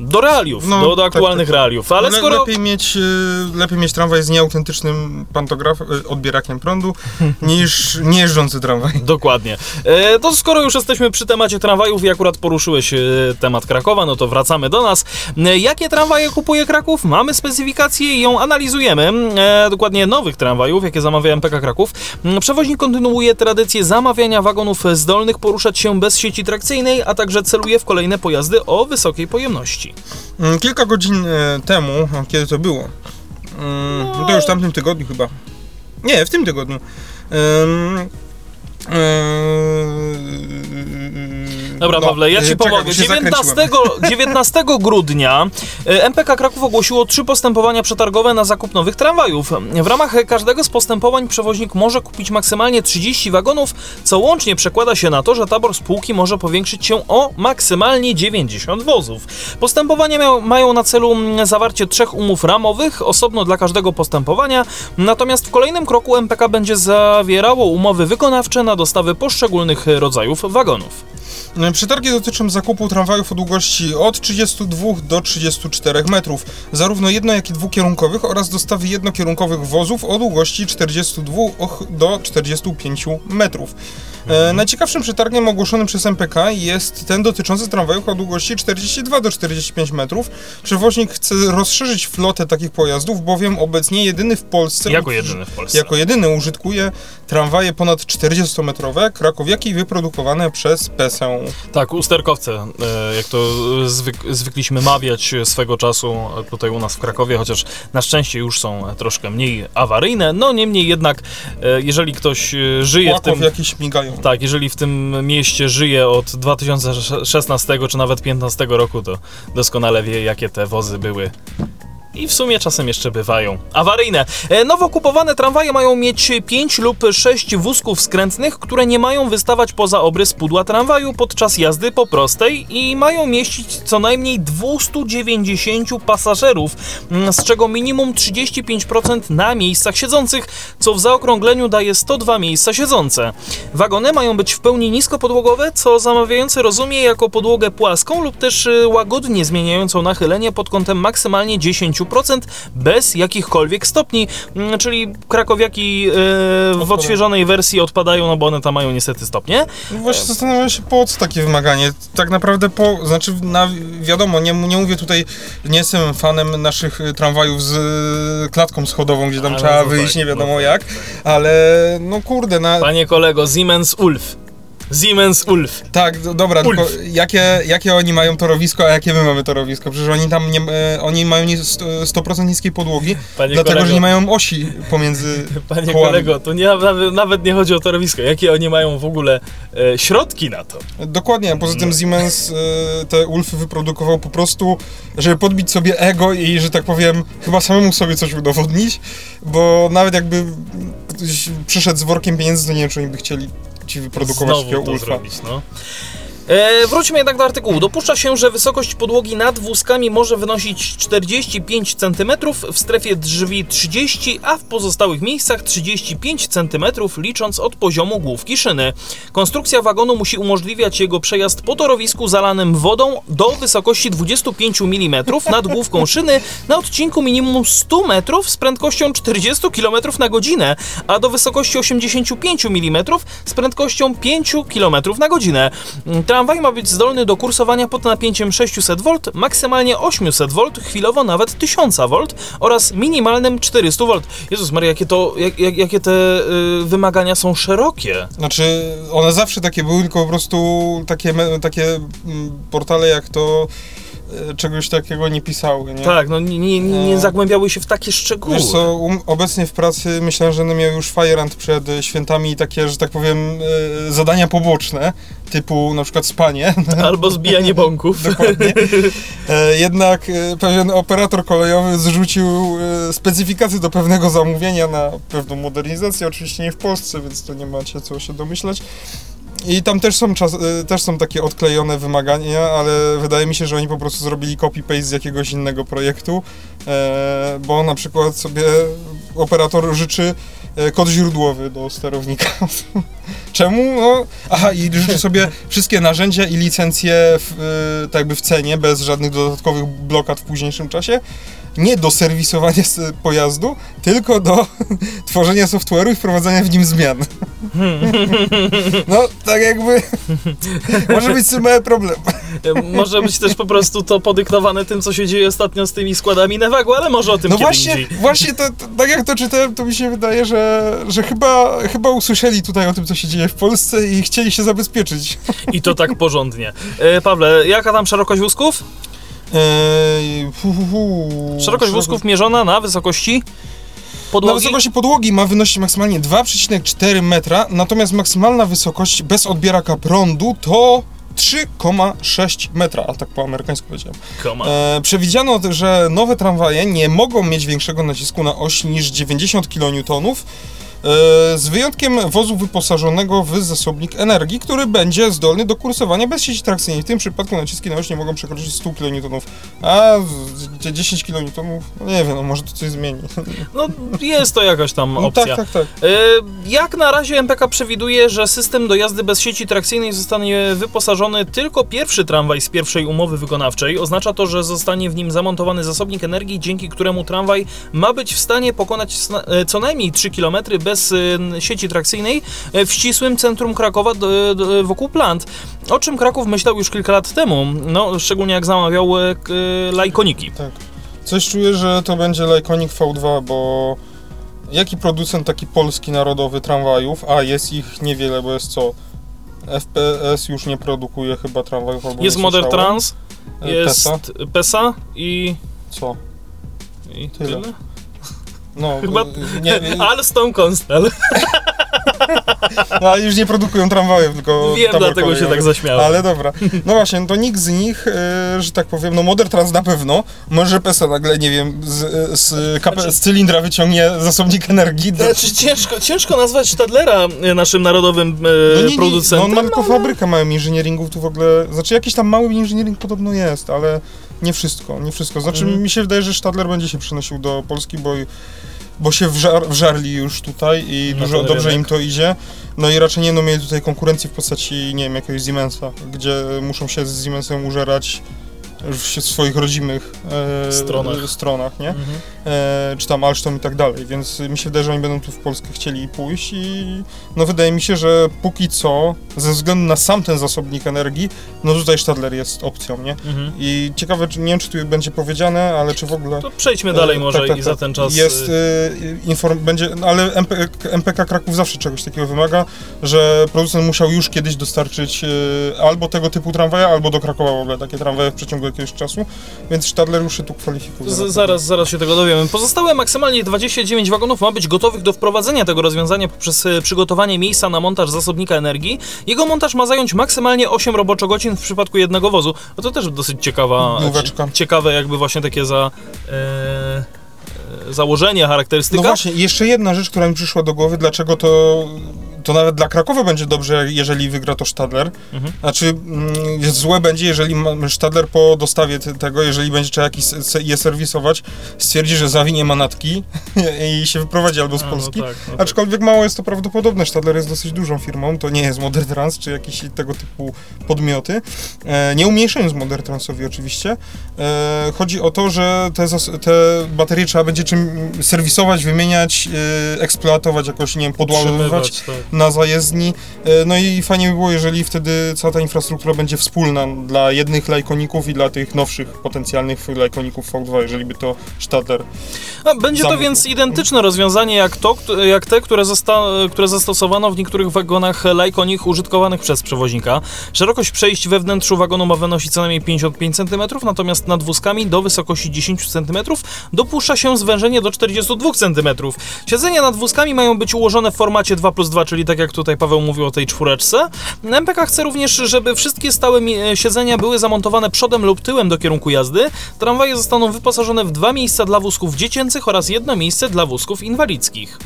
do realiów, No, do, do tak, aktualnych tak, tak. realiów, ale Le, skoro... lepiej, mieć, y, lepiej mieć tramwaj z nieautentycznym pantograf, y, odbierakiem prądu [LAUGHS] niż niejeżdżący tramwaj. Dokładnie. E, to skoro już jesteśmy przy temacie tramwajów i akurat poruszyłeś e, temat Krakowa, no to wracamy do nas. E, jakie tramwaje kupuje Kraków? Mamy specyfikację i ją analizujemy. E, dokładnie nowych tramwajów, jakie zamawia MPK Kraków. Mm, Przewoźnik kontynuuje tradycję zamawiania wagonów zdolnych poruszać się bez sieci trakcyjnej, a także celuje w kolejne pojazdy o wysokiej pojemności. Mm, Kilka godzin e, temu, kiedy to było? Mm, To już w tamtym tygodniu chyba. Nie, w tym tygodniu. Yy, Dobra, no, Pawle, ja e, ci pomogę. bo się 19, zakręciłem. 19 [LAUGHS] grudnia e, MPK Kraków ogłosiło trzy postępowania przetargowe na zakup nowych tramwajów. W ramach każdego z postępowań przewoźnik może kupić maksymalnie 30 wagonów, co łącznie przekłada się na to, że tabor spółki może powiększyć się o maksymalnie 90 wozów. Postępowania miał, mają na celu mm, zawarcie trzech umów ramowych, osobno dla każdego postępowania, natomiast w kolejnym kroku MPK będzie zawierało umowy wykonawcze na dostawy poszczególnych rodzajów wagonów. E, Przetargi dotyczą zakupu tramwajów o długości od 32 do 34 metrów, zarówno jedno, jak i dwukierunkowych oraz dostawy jednokierunkowych wozów o długości 42 och- do 45 metrów. E, najciekawszym przetargiem ogłoszonym przez MPK jest ten dotyczący tramwajów o długości 42 do 45 metrów. Przewoźnik chce rozszerzyć flotę takich pojazdów, bowiem obecnie jedyny w Polsce Jako jedyny w Polsce. jako jedyny użytkuje tramwaje ponad 40-metrowe, krakowiaki wyprodukowane przez PESę. Tak, usterkowce, e, jak to zwyk, zwykliśmy mawiać swego czasu tutaj u nas w Krakowie, chociaż na szczęście już są troszkę mniej awaryjne. No niemniej jednak, e, jeżeli ktoś żyje w Płaków tym... jakieś migają. Tak, jeżeli w tym mieście żyje od 2016 czy nawet 2015 roku, to doskonale wie, jakie te wozy były. I w sumie czasem jeszcze bywają awaryjne. E, Nowo kupowane tramwaje mają mieć 5 lub 6 wózków skrętnych, które nie mają wystawać poza obrys pudła tramwaju podczas jazdy po prostej i mają mieścić co najmniej 290 pasażerów, mm, z czego minimum 35% na miejscach siedzących, co w zaokrągleniu daje 102 miejsca siedzące. Wagony mają być w pełni niskopodłogowe, co zamawiający rozumie jako podłogę płaską lub też y, łagodnie zmieniającą nachylenie pod kątem maksymalnie 10% bez jakichkolwiek stopni, Mm, czyli krakowiaki y, w odświeżonej wersji odpadają, no bo one tam mają niestety stopnie. No Właśnie zastanawiam się, po co takie wymaganie. Tak naprawdę po, znaczy, na, wiadomo, nie, nie mówię tutaj, nie jestem fanem naszych y, tramwajów z y, klatką schodową, gdzie tam Ale trzeba no wyjść tak, nie wiadomo no jak, ale no kurde, na, Panie kolego, Siemens Ulf. Siemens Ulf. tak, do, dobra, Ulf. tylko jakie, jakie oni mają torowisko, a jakie my mamy torowisko? Przecież oni tam nie, e, oni mają nie, 100%, 100% niskiej podłogi, [LAUGHS] Panie dlatego, kolego, że nie mają osi pomiędzy [LAUGHS] Panie kołami. kolego, to nie, nawet, nie chodzi o torowisko. Jakie oni mają w ogóle e, środki na to? Dokładnie, a poza No. tym Siemens e, te Ulfy wyprodukował po prostu, żeby podbić sobie ego i, że tak powiem, chyba samemu sobie coś udowodnić, bo nawet jakby ktoś przyszedł z workiem pieniędzy, to nie wiem, czy oni by chcieli ci wyprodukować Znowu takiego Ulfa. zrobić, no. E, wróćmy jednak do artykułu. Dopuszcza się, że wysokość podłogi nad wózkami może wynosić 45 cm, w strefie drzwi 30, a w pozostałych miejscach 35 cm, licząc od poziomu główki szyny. Konstrukcja wagonu musi umożliwiać jego przejazd po torowisku zalanym wodą do wysokości 25 mm nad główką szyny na odcinku minimum 100 metrów z prędkością 40 km na godzinę, a do wysokości 85 mm z prędkością 5 km na godzinę. Tramwaj ma być zdolny do kursowania pod napięciem 600 V, maksymalnie 800 V, chwilowo nawet 1000 V oraz minimalnym 400 V. Jezus Maria, jakie, to, jak, jak, jakie te y, wymagania są szerokie. Znaczy, one zawsze takie były, tylko po prostu takie, takie mm, portale jak to czegoś takiego nie pisały, nie? Tak, no nie, nie, nie No. zagłębiały się w takie szczegóły. Wiesz co, um, obecnie w pracy myślę, że będę miał już Firant przed świętami takie, że tak powiem, e, zadania poboczne, typu na przykład spanie, [LAUGHS] Albo zbijanie bąków. [LAUGHS] dokładnie. E, jednak e, pewien operator kolejowy zrzucił specyfikację do pewnego zamówienia na pewną modernizację, oczywiście nie w Polsce, więc to nie macie co się domyślać. I tam też są, czas, e, też są takie odklejone wymagania, ale wydaje mi się, że oni po prostu zrobili copy-paste z jakiegoś innego projektu, e, bo na przykład sobie operator życzy e, kod źródłowy do sterownika. [LAUGHS] Czemu? No, aha, i życzy sobie wszystkie narzędzia i licencje w, e, tak jakby w cenie, bez żadnych dodatkowych blokad w późniejszym czasie. Nie do serwisowania pojazdu, tylko do [LAUGHS] tworzenia software'u i wprowadzania w nim zmian. [LAUGHS] No, tak jakby [LAUGHS] może być mały problem. Może być też po prostu to podyktowane tym, co się dzieje ostatnio z tymi składami Nevagu, ale może o tym No właśnie, indziej. właśnie to, to, tak jak to czytałem, to mi się wydaje, że, że chyba, chyba usłyszeli tutaj o tym, co się dzieje w Polsce i chcieli się zabezpieczyć. I to tak porządnie. E, Pawle, jaka tam szerokość wózków? Eee, fu, fu, fu. Szerokość wózków mierzona na wysokości Na podłogi? wysokości podłogi ma wynosić maksymalnie 2,4 metra, natomiast maksymalna wysokość bez odbieraka prądu to 3,6 metra, a tak po amerykańsku powiedziałem. E, przewidziano, że nowe tramwaje nie mogą mieć większego nacisku na oś niż 90 kN, z wyjątkiem wozu wyposażonego w zasobnik energii, który będzie zdolny do kursowania bez sieci trakcyjnej. W tym przypadku naciski na oś nie mogą przekroczyć 100 kN, a z- 10 kN, no nie wiem, no może to coś zmieni. [LAUGHS] No jest to jakaś tam No, opcja. tak, tak, tak. E, Jak na razie MPK przewiduje, że system do jazdy bez sieci trakcyjnej zostanie wyposażony tylko pierwszy tramwaj z pierwszej umowy wykonawczej. Oznacza to, że zostanie w nim zamontowany zasobnik energii, dzięki któremu tramwaj ma być w stanie pokonać e, co najmniej 3 km bez y, sieci trakcyjnej y, w ścisłym centrum Krakowa wokół plant. O czym Kraków myślał już kilka lat temu, no szczególnie jak zamawiał y, lajkoniki. Tak. Coś czuję, że to będzie Lyconic V2, bo jaki producent taki polski narodowy tramwajów, a jest ich niewiele, bo jest co? FPS już nie produkuje chyba tramwajów albo Jest Modern. Trans, E, jest Tesa? PESA i, Co? i Tyle. tyle. No, Chyba- y, nie, nie, Alstom Constel. [LAUGHS] no, ale już nie produkują tramwajów, tylko Wiem, dlatego się tak zaśmiałem. Ale dobra. No właśnie, to nikt z nich, y, że tak powiem, no Modern Trans na pewno, może PESA nagle, nie wiem, z, z, Znaczy- z cylindra wyciągnie zasobnik energii. Do, Znaczy, ciężko, ciężko nazwać Stadlera naszym narodowym e, no nie, nie, producentem. no on ma tylko ale- fabrykę małym inżynieringów tu w ogóle, znaczy jakiś tam mały inżyniering podobno jest, ale nie wszystko, nie wszystko. Znaczy Mhm. mi się wydaje, że Stadler będzie się przenosił do Polski, bo, bo się wżar, wżarli już tutaj i Na dużo dobrze rynek. im to idzie. No i raczej nie będą mieli tutaj konkurencji w postaci, nie wiem, jakiegoś Siemensa, gdzie muszą się z Siemensem użerać w w swoich rodzimych e, Stronach. stronach nie? Mhm. e, czy tam Alstom i tak dalej, więc mi się wydaje, że oni będą tu w Polskę chcieli pójść i no wydaje mi się, że póki co, ze względu na sam ten zasobnik energii, no tutaj Stadler jest opcją, nie? Mhm. I ciekawe, czy, nie wiem, czy tu będzie powiedziane, ale czy w ogóle... To przejdźmy dalej E, może tak, tak, i za tak. ten czas... Jest e, y, inform, będzie, no ale MP, MPK Kraków zawsze czegoś takiego wymaga, że producent musiał już kiedyś dostarczyć y, albo tego typu tramwaja, albo do Krakowa w ogóle takie tramwaje w przeciągu jakiegoś czasu, więc Stadler już się tu kwalifikuje. Z, zaraz, zaraz się tego dowiemy. Pozostałe maksymalnie 29 wagonów ma być gotowych do wprowadzenia tego rozwiązania poprzez e, przygotowanie miejsca na montaż zasobnika energii. Jego montaż ma zająć maksymalnie 8 roboczogodzin w przypadku jednego wozu. No to też dosyć ciekawa, Nóweczka. ciekawe jakby właśnie takie za... E, e, założenie, charakterystyka. No właśnie, jeszcze jedna rzecz, która mi przyszła do głowy, dlaczego to, to nawet dla Krakowa będzie dobrze, jeżeli wygra to Stadler. Mhm. Znaczy, mm, złe będzie, jeżeli Stadler po dostawie te- tego, jeżeli będzie trzeba jakiś je serwisować, stwierdzi, że zawinie manatki [LAUGHS] i się wyprowadzi albo z A, no Polski. tak, no tak. Aczkolwiek mało jest to prawdopodobne. Stadler jest dosyć dużą firmą, to nie jest Modern Trans czy jakieś tego typu podmioty. E, nie umniejszając Modern Transowi oczywiście. E, chodzi o to, że te, te baterie trzeba będzie czym serwisować, wymieniać, e, eksploatować jakoś, nie wiem, podładowywać tak. Na zajezdni. E, No i fajnie by było, jeżeli wtedy cała ta infrastruktura będzie wspólna dla jednych lajkoników i dla tych nowszych potencjalnych lajkoników V2, jeżeli by to Stadler będzie to Zamówił. więc identyczne rozwiązanie jak, to, jak te, które, zosta- które zastosowano w niektórych wagonach lajkonich użytkowanych przez przewoźnika. Szerokość przejść we wnętrzu wagonu ma wynosić co najmniej 55 cm, natomiast nad wózkami do wysokości 10 cm dopuszcza się zwężenie do 42 cm. Siedzenia nad wózkami mają być ułożone w formacie 2 plus 2, czyli tak jak tutaj Paweł mówił o tej czwóreczce. MPK chce również, żeby wszystkie stałe siedzenia były zamontowane przodem lub tyłem do kierunku jazdy. Tramwaje zostaną wyposażone w dwa miejsca dla wózków dziecięcych oraz jedno miejsce dla wózków inwalidzkich.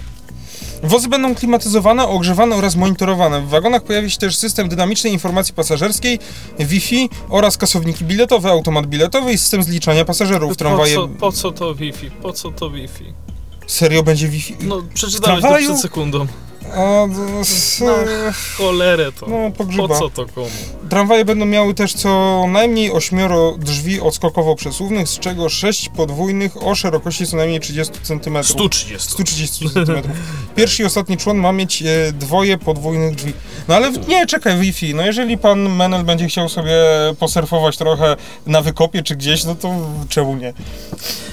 Wozy będą klimatyzowane, ogrzewane oraz monitorowane. W wagonach pojawi się też system dynamicznej informacji pasażerskiej, Wi-Fi oraz kasowniki biletowe, automat biletowy i system zliczania pasażerów. Po Tramwaje... co, po co to Wi-Fi? Po co to Wi-Fi? Serio będzie Wi-Fi? No, przeczytałeś to przed sekundą. A, s- No, cholerę to. no Po co to komu? Tramwaje będą miały też co najmniej ośmioro drzwi odskokowo-przesuwnych, z czego sześć podwójnych o szerokości co najmniej 30 cm. 130. 130 cm. Pierwszy i ostatni człon ma mieć e, dwoje podwójnych drzwi. No ale w- nie, czekaj, Wi-Fi. No jeżeli pan Menel będzie chciał sobie posurfować trochę na wykopie czy gdzieś, no to czemu nie?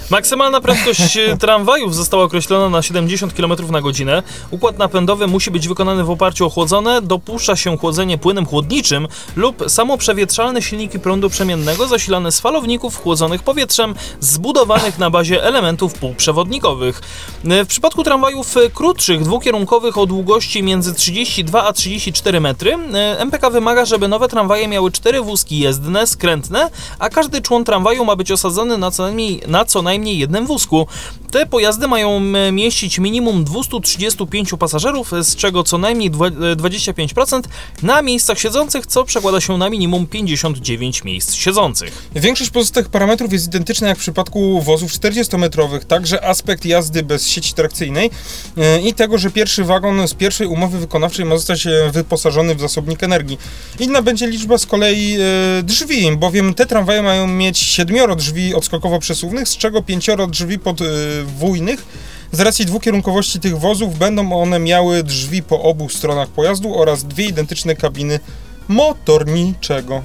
Maksymalna prędkość e, tramwajów została określona na 70 km na godzinę. Układ napędowy musi być wykonany w oparciu o chłodzone. Dopuszcza się chłodzenie płynem chłodniczym lub samoprzewietrzalne silniki prądu przemiennego zasilane z falowników chłodzonych powietrzem zbudowanych na bazie elementów półprzewodnikowych. W przypadku tramwajów krótszych, dwukierunkowych o długości między 32 a 34 metry, e, MPK wymaga, żeby nowe tramwaje miały cztery wózki jezdne, skrętne, a każdy człon tramwaju ma być osadzony na co najmniej, na co najmniej jednym wózku. Te pojazdy mają mieścić minimum 235 pasażerów, z czego co najmniej dwa- e, 25% na miejscach siedzących, co przekłada się na minimum 59 miejsc siedzących. Większość pozostałych parametrów jest identyczna jak w przypadku wozów 40-metrowych, także aspekt jazdy bez sieci trakcyjnej e, i tego, że pierwszy wagon z pierwszej umowy wykonawczej ma zostać e, wyposażony w zasobnik energii. Inna będzie liczba z kolei drzwi, bowiem te tramwaje mają mieć siedmioro drzwi odskokowo-przesuwnych, z czego pięcioro drzwi podwójnych Z racji dwukierunkowości tych wozów będą one miały drzwi po obu stronach pojazdu oraz dwie identyczne kabiny motorniczego.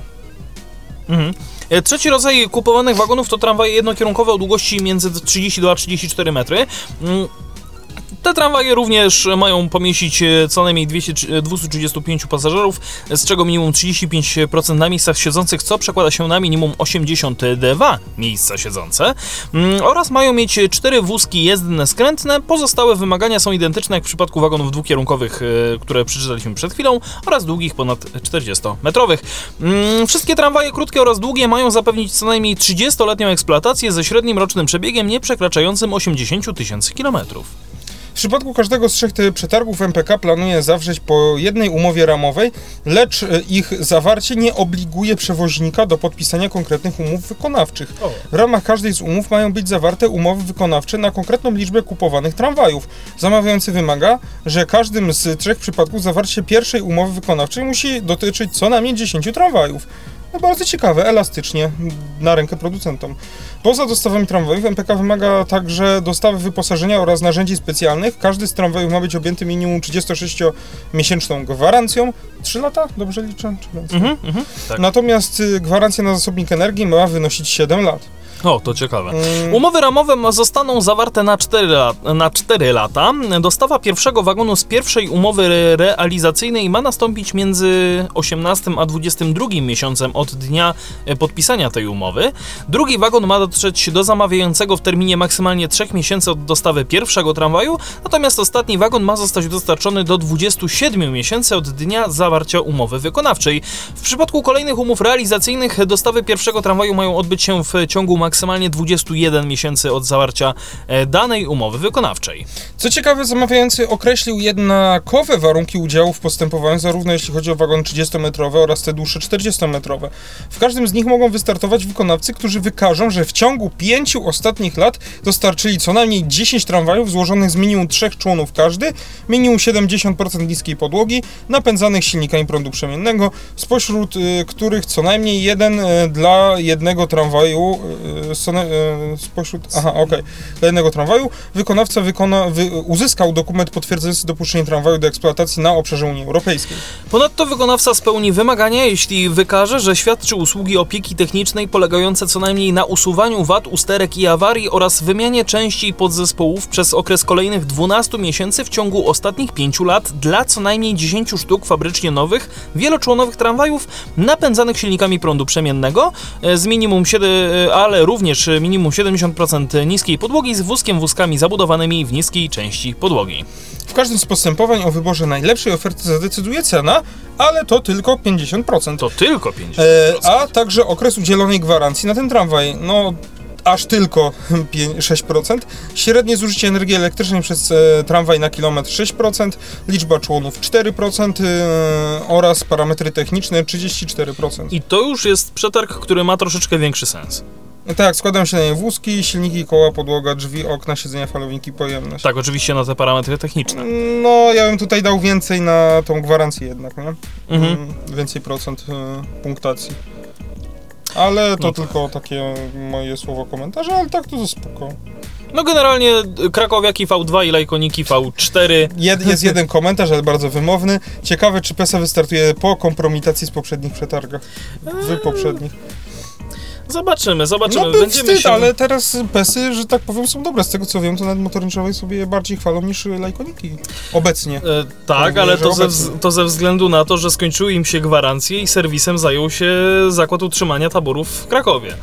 Mhm. E, Trzeci rodzaj kupowanych wagonów to tramwaje jednokierunkowe o długości między 32 a 34 metry. Te tramwaje również mają pomieścić e, co najmniej 200, 235 pasażerów, z czego minimum 35% na miejscach siedzących, co przekłada się na minimum 82 miejsca siedzące. Mm, Oraz mają mieć 4 wózki jezdne skrętne. Pozostałe wymagania są identyczne jak w przypadku wagonów dwukierunkowych, e, które przeczytaliśmy przed chwilą, oraz długich ponad 40-metrowych. Mm, Wszystkie tramwaje krótkie oraz długie mają zapewnić co najmniej 30-letnią eksploatację ze średnim rocznym przebiegiem nie przekraczającym 80 000 tysięcy kilometrów. W przypadku każdego z trzech przetargów MPK planuje zawrzeć po jednej umowie ramowej, lecz e, ich zawarcie nie obliguje przewoźnika do podpisania konkretnych umów wykonawczych. W ramach każdej z umów mają być zawarte umowy wykonawcze na konkretną liczbę kupowanych tramwajów. Zamawiający wymaga, że każdym z trzech przypadków zawarcie pierwszej umowy wykonawczej musi dotyczyć co najmniej 10 tramwajów. No bardzo ciekawe, elastycznie, na rękę producentom. Poza dostawami tramwajów MPK wymaga także dostawy wyposażenia oraz narzędzi specjalnych. Każdy z tramwajów ma być objęty minimum 36-miesięczną gwarancją. 3 lata? Dobrze liczę? Mhm, mhm, tak. Natomiast y, gwarancja na zasobnik energii ma wynosić 7 lat. O, to ciekawe. Mm, Umowy ramowe zostaną zawarte na 4, lat, na 4 lata. Dostawa pierwszego wagonu z pierwszej umowy re- realizacyjnej ma nastąpić między 18 a 22 miesiącem od dnia e, podpisania tej umowy. Drugi wagon ma dotrzeć do zamawiającego w terminie maksymalnie 3 miesięcy od dostawy pierwszego tramwaju, natomiast ostatni wagon ma zostać dostarczony do 27 miesięcy od dnia zawarcia umowy wykonawczej. W przypadku kolejnych umów realizacyjnych dostawy pierwszego tramwaju mają odbyć się w ciągu maksymalnie 21 miesięcy od zawarcia e, danej umowy wykonawczej. Co ciekawe, zamawiający określił jednakowe warunki udziału w postępowaniu, zarówno jeśli chodzi o wagon 30-metrowe oraz te dłuższe 40-metrowe. W każdym z nich mogą wystartować wykonawcy, którzy wykażą, że w ciągu pięciu ostatnich lat dostarczyli co najmniej 10 tramwajów złożonych z minimum trzech członów każdy, minimum 70% niskiej podłogi, napędzanych silnikami prądu przemiennego, spośród y, których co najmniej jeden y, dla jednego tramwaju, so, y, spośród, aha, okej, dla jednego tramwaju, wykonawca wykona, wy, uzyskał dokument potwierdzający dopuszczenie tramwaju do eksploatacji na obszarze Unii Europejskiej. Ponadto wykonawca spełni wymagania, jeśli wykaże, że świadczy usługi opieki technicznej polegające co najmniej na usuwaniu wad, usterek i awarii oraz wymianie części i podzespołów przez okres kolejnych 12 miesięcy w ciągu ostatnich 5 lat dla co najmniej 10 sztuk fabrycznie nowych, wieloczłonowych tramwajów napędzanych silnikami prądu przemiennego. E, z minimum 7, e, ale również minimum 70% niskiej podłogi z wózkiem wózkami zabudowanymi w niskiej części podłogi. W każdym z postępowań o wyborze najlepszej oferty zadecyduje cena, ale to tylko 50%. To tylko 50%. E, a także okres udzielonej gwarancji na ten tramwaj. No, aż tylko [LAUGHS] pię- 6%. Średnie zużycie energii elektrycznej przez e, tramwaj na kilometr 6%, liczba członów 4% e, oraz parametry techniczne 34%. I to już jest przetarg, który ma troszeczkę większy sens. No tak, składają się na nie wózki, silniki, koła, podłoga, drzwi, okna, siedzenia, falowniki, pojemność. Tak, oczywiście na te parametry techniczne. No, ja bym tutaj dał więcej na tą gwarancję jednak, nie? Mhm. Mm, Więcej procent e, punktacji. Ale to No tylko takie moje słowo komentarze, ale tak to za spoko. No generalnie Krakowiaki V2 i Lajkoniki V4. Jed, jest jeden komentarz, ale bardzo wymowny. Ciekawe, czy PESA wystartuje po kompromitacji z poprzednich przetargach. W poprzednich. Zobaczymy, zobaczymy. No był Będziemy wstyd, się... ale teraz PESy, że tak powiem, są dobre. Z tego co wiem, to nawet motorniczowej sobie bardziej chwalą niż lajkoniki. Obecnie. E, tak, ale to ze, to ze względu na to, że skończyły im się gwarancje i serwisem zajął się Zakład Utrzymania Taborów w Krakowie.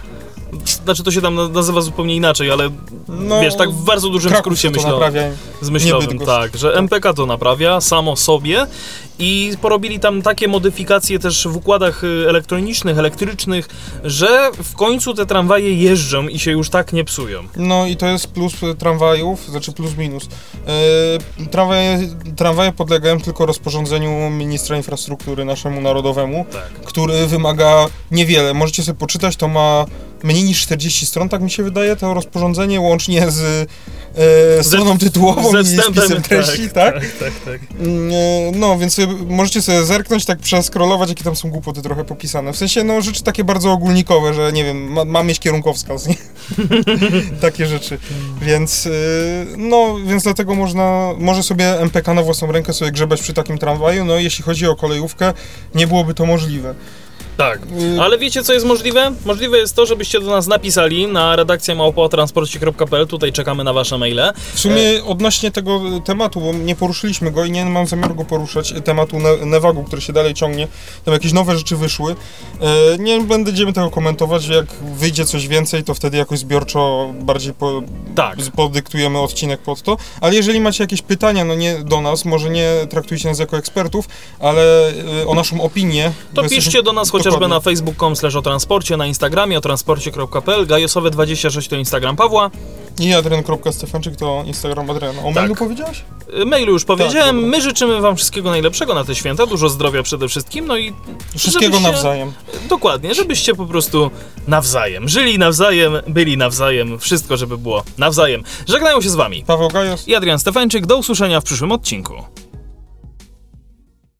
Znaczy to się tam na- nazywa zupełnie inaczej, ale No, wiesz, tak w bardzo dużym Kraków skrócie myślę. naprawia. Z myślowym, Bydgoszcz. tak, że MPK to naprawia samo sobie i porobili tam takie modyfikacje też w układach y, elektronicznych, elektrycznych, że w końcu te tramwaje jeżdżą i się już tak nie psują. No i to jest plus e, tramwajów, znaczy plus minus. E, tramwaje, tramwaje podlegają tylko rozporządzeniu ministra infrastruktury naszemu narodowemu, Tak. który wymaga niewiele. Możecie sobie poczytać, to ma mniej niż 40 stron, tak mi się wydaje, to rozporządzenie łącznie z e, stroną tytułową Ze i spisem treści, tak? Tak, tak, tak. Mm, e, No, więc możecie sobie zerknąć, tak przeskrolować, jakie tam są głupoty trochę popisane. W sensie, no, rzeczy takie bardzo ogólnikowe, że nie wiem, ma, ma mieć kierunkowskaz, nie? [LAUGHS] takie rzeczy. Więc, y, no, więc dlatego można, może sobie MPK na własną rękę sobie grzebać przy takim tramwaju, no, jeśli chodzi o kolejówkę, nie byłoby to możliwe. Tak. Y, Ale wiecie, co jest możliwe? Możliwe jest to, żebyście do nas napisali na redakcję małpootransporcie.pl. Tutaj czekamy na wasze maile. W sumie odnośnie tego tematu, bo nie poruszyliśmy go i nie mam zamiaru go poruszać, tematu ne Nevagu, który się dalej ciągnie, tam jakieś nowe rzeczy wyszły. E, nie będziemy tego komentować, jak wyjdzie coś więcej, to wtedy jakoś zbiorczo bardziej po, Tak. podyktujemy odcinek pod to. Ale jeżeli macie jakieś pytania, no nie do nas, może nie traktujcie nas jako ekspertów, ale e, o naszą opinię. To bo piszcie jesteśmy- do nas chociażby na facebook.com slash o transporcie, na Instagramie o transporcie.pl, gajosowe26 to Instagram Pawła, I adrian.stefanczyk to Instagram Adriana. O mailu powiedziałeś? Y, mailu już powiedziałem, dobra. my życzymy wam wszystkiego najlepszego na te święta, dużo zdrowia przede wszystkim, no i Wszystkiego żebyście- nawzajem. Dokładnie, żebyście po prostu nawzajem żyli nawzajem, byli nawzajem, wszystko żeby było nawzajem. Żegnają się z wami Paweł Gajos. i Adrian Stefańczyk, do usłyszenia w przyszłym odcinku.